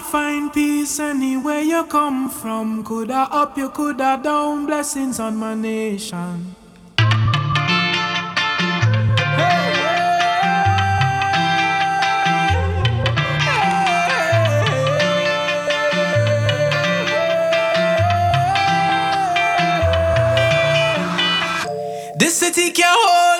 cannot find peace anywhere you come from. Coulda up, you coulda down. Blessings on my nation. This city can't hold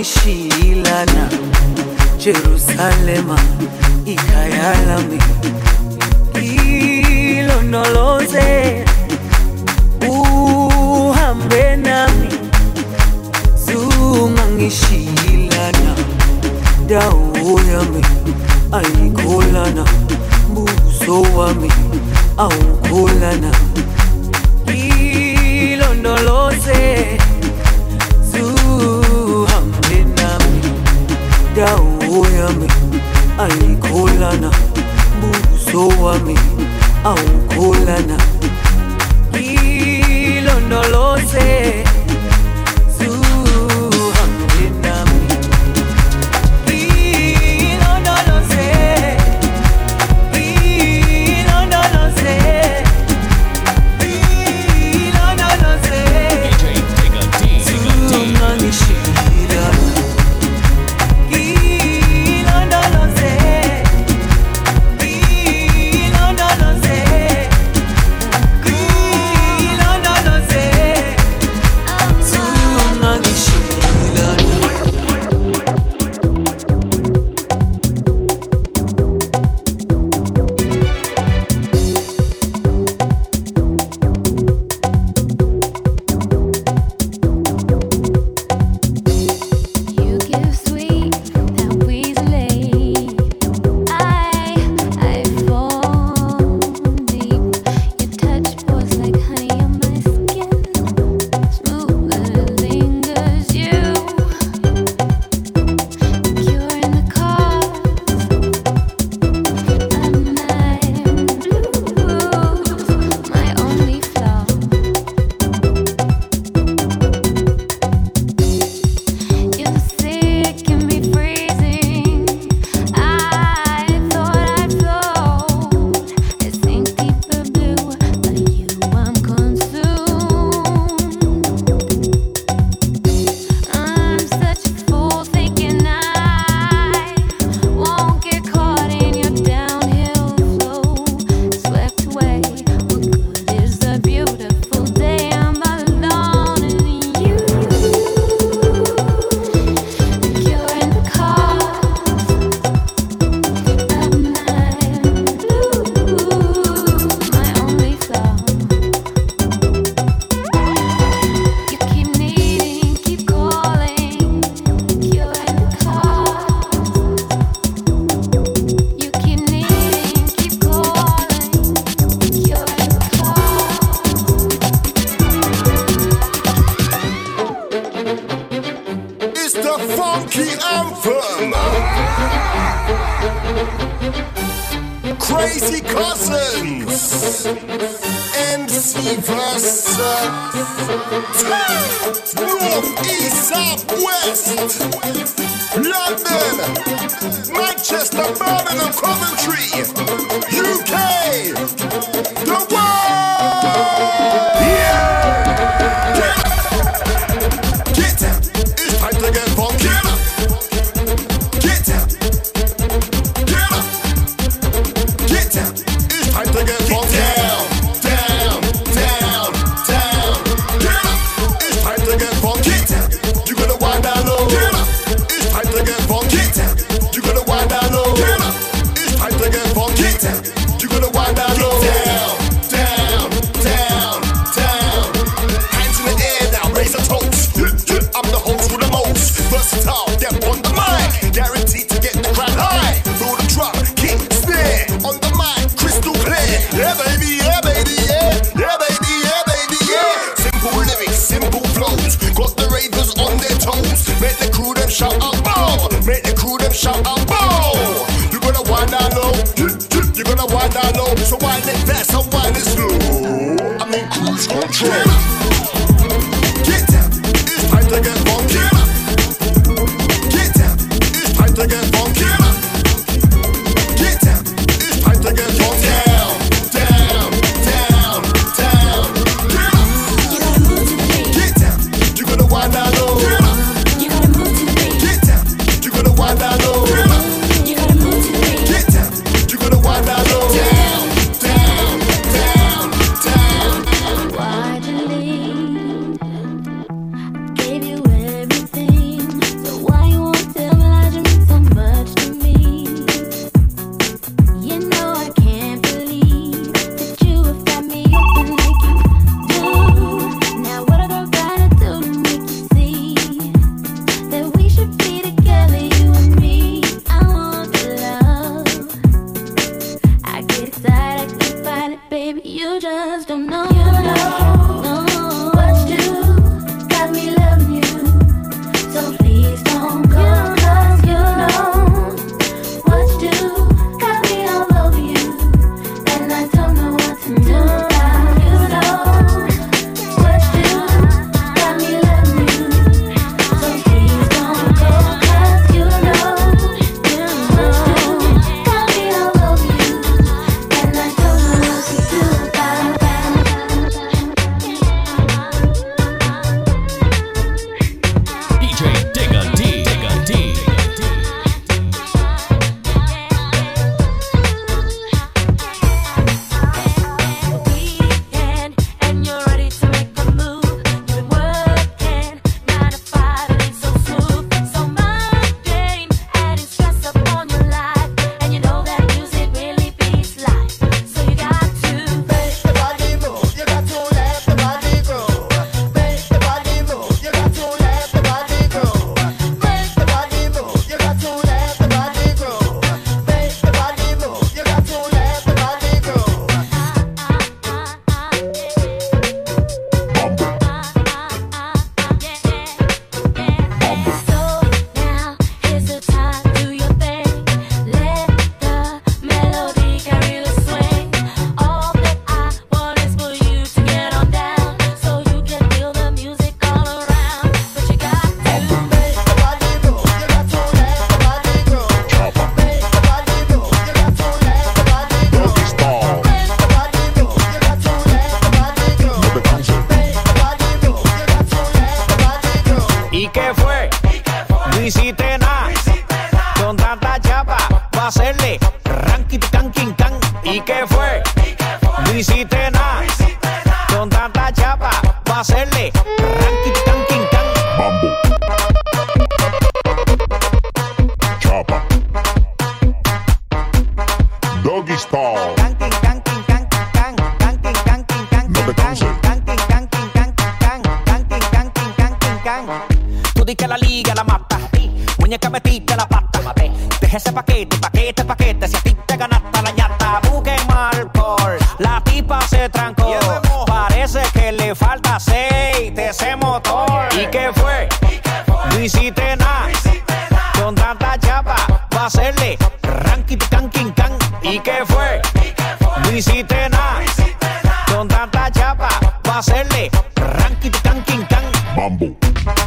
ishilana jerusalema ikayalami. Ilonoloze uhambe nami. Zungangishilana dawo yami ayikholana mbuso wami awukholana ilondoloze udauoyami alikolana buso wami aukolana Cousins. MC Versa. North, East, South, West. London. Manchester, Birmingham, Coventry. Falta aceite hacerle ranking, can, king, can. Mambo.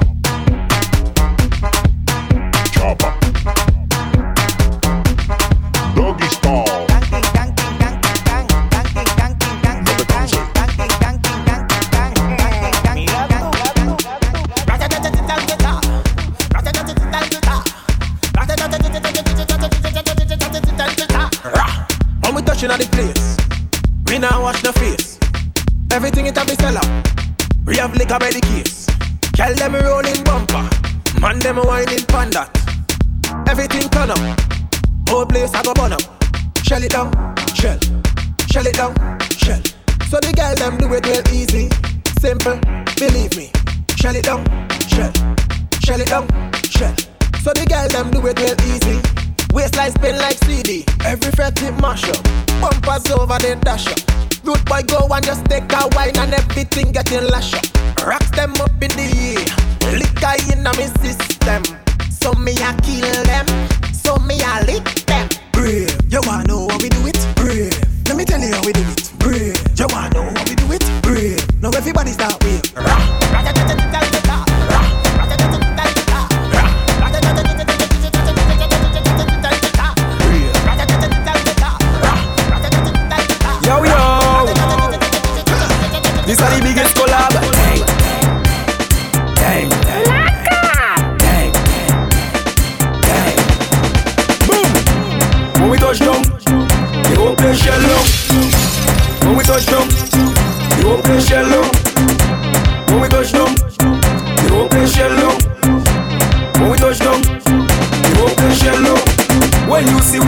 Have liquor by the case. Girl them rolling bumper, man them whining panda. Everything turn up, whole place I go burn up. Shell it down, shell, shell it down, shell. So the girl them do it real easy, simple, believe me. Shell it down, shell, shell it down, shell. So the girl them do it real easy. Waistline spin like CD. Every fret it mash up. Bumpers over the dash up. Root boy go and just take a wine and everything getting lash up. Rocks them up in the air. Liquor in my system. So me a kill them. So me a lick them. Brave. You wanna know how we do it? Brave. Let me tell you how we do it. Brave. You wanna know how we do it? Brave. Now everybody start with.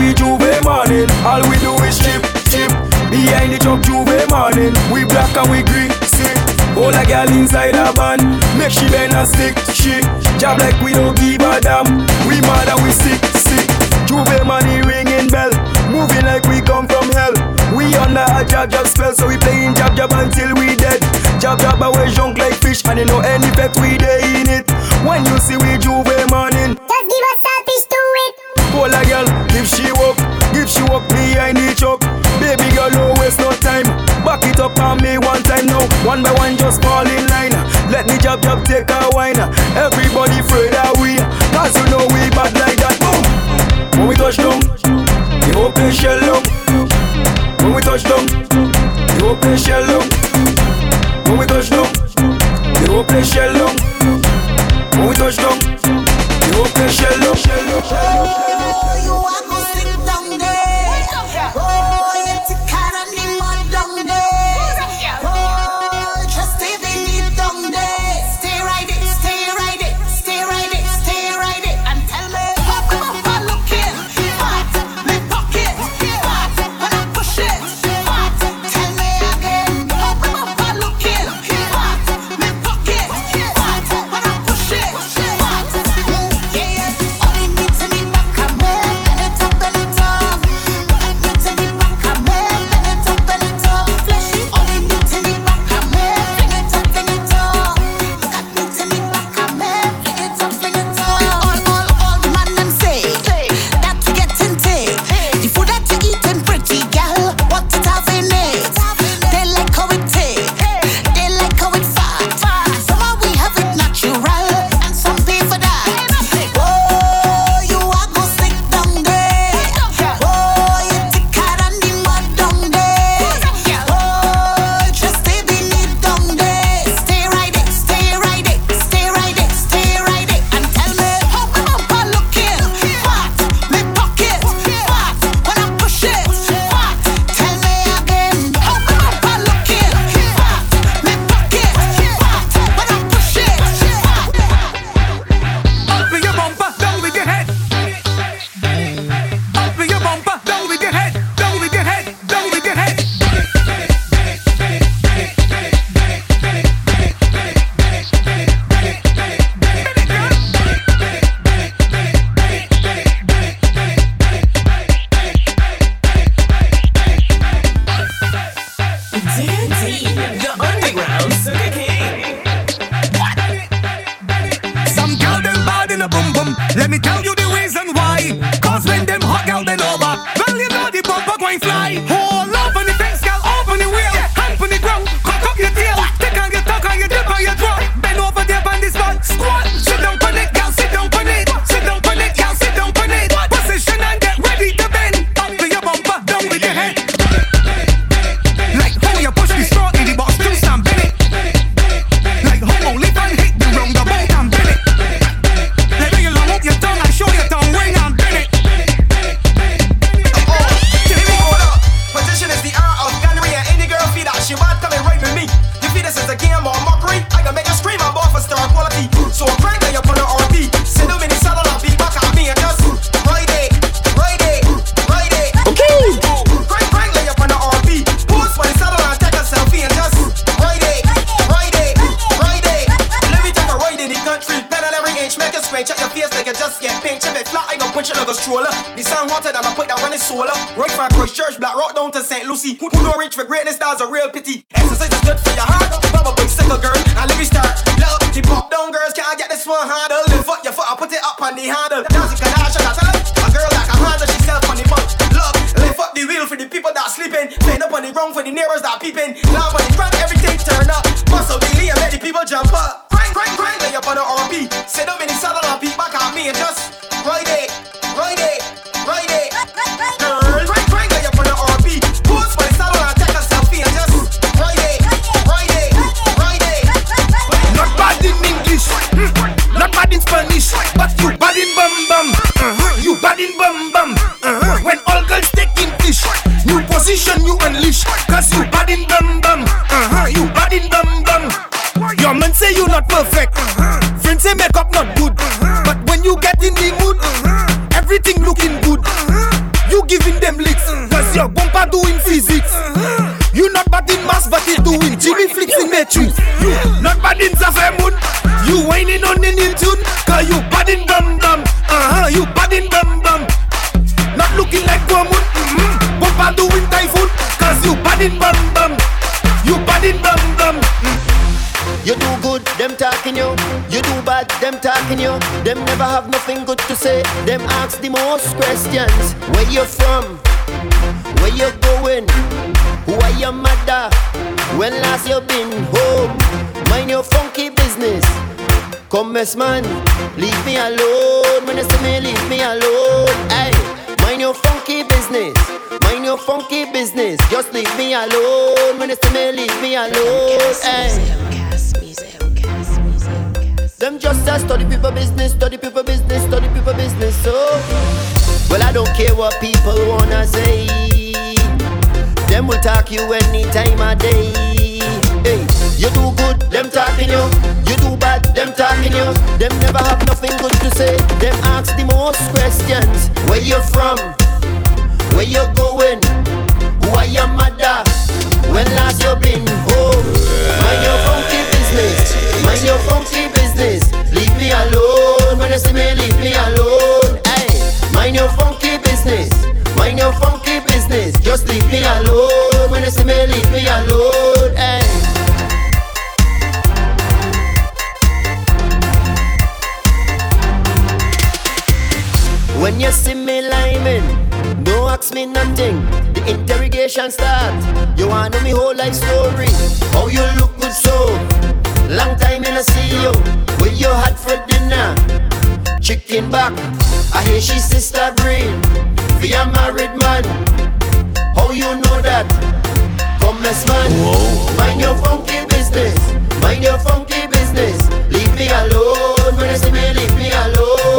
We J'ouvert morning, all we do is chip, chip. Behind the truck J'ouvert morning, we black and we green, sick. All a girl inside a van, make she bend and stick, she Job like we don't give a damn. We mad and we sick, sick. J'ouvert money ringing bell, moving like we come from hell. We under a jab jab spell, so we playing jab jab until we dead. Jab jab away junk like fish, and you know any bet we dey in it. When you see we J'ouvert morning, it. Pull a girl, if she walk, if she walk behind the truck. Baby girl, no waste no time. Back it up on me one time now. One by one, just fall in line. Let me jab jab take a wine. Everybody Who, don't reach for greatness, that's a real pity. Exercise is good for your heart. Baba boy, sickle girl, now let me start. Look, keep pop down girls, can't get this one handle. Lift up your foot, I put it up on the handle. Dancing can I tell? A girl like a handle, she self on the bunk. Look, lift up the wheel for the people that sleeping. Stand up on the ground for the neighbors that peeping. Now on the front, everything turn up. Muscle Billy and let the people jump up. Grind, grind, grind, lay up on the RP. Sit up in the saddle and peep back at me and just ride it, in. You not bad in Zafemun. You whining on the new tune, cause you bad in bum bum. Uh huh, you bad in bum bum. Not looking like Guamun. Mm-hmm. Bumper doing typhoon, cause you bad in bum bum. You bad in bum bum. You do good, them talking you. You do bad, them talking you. Them never have nothing good to say. Them ask the most questions. Where you from? Where you going? Who are your mother? When last you been home? Mind your funky business. Come, mess man, leave me alone. When you see me, leave me alone. Hey, mind your funky business. Mind your funky business. Just leave me alone. When you see me, leave me alone. Hey. Them just a study people business, study people business, study people business. So, well, I don't care what people wanna say. Them will talk you any time of day. Hey, you do good, them talking you. You do bad, them talking you. Them never have nothing good to say. Them ask the most questions. Where you from? Where you going? Who are your mother? chicken back. I hear she sister brain, We a married man. How you know that? Come mess man, Whoa. mind your funky business, mind your funky business. Leave me alone, when you see me, leave me alone.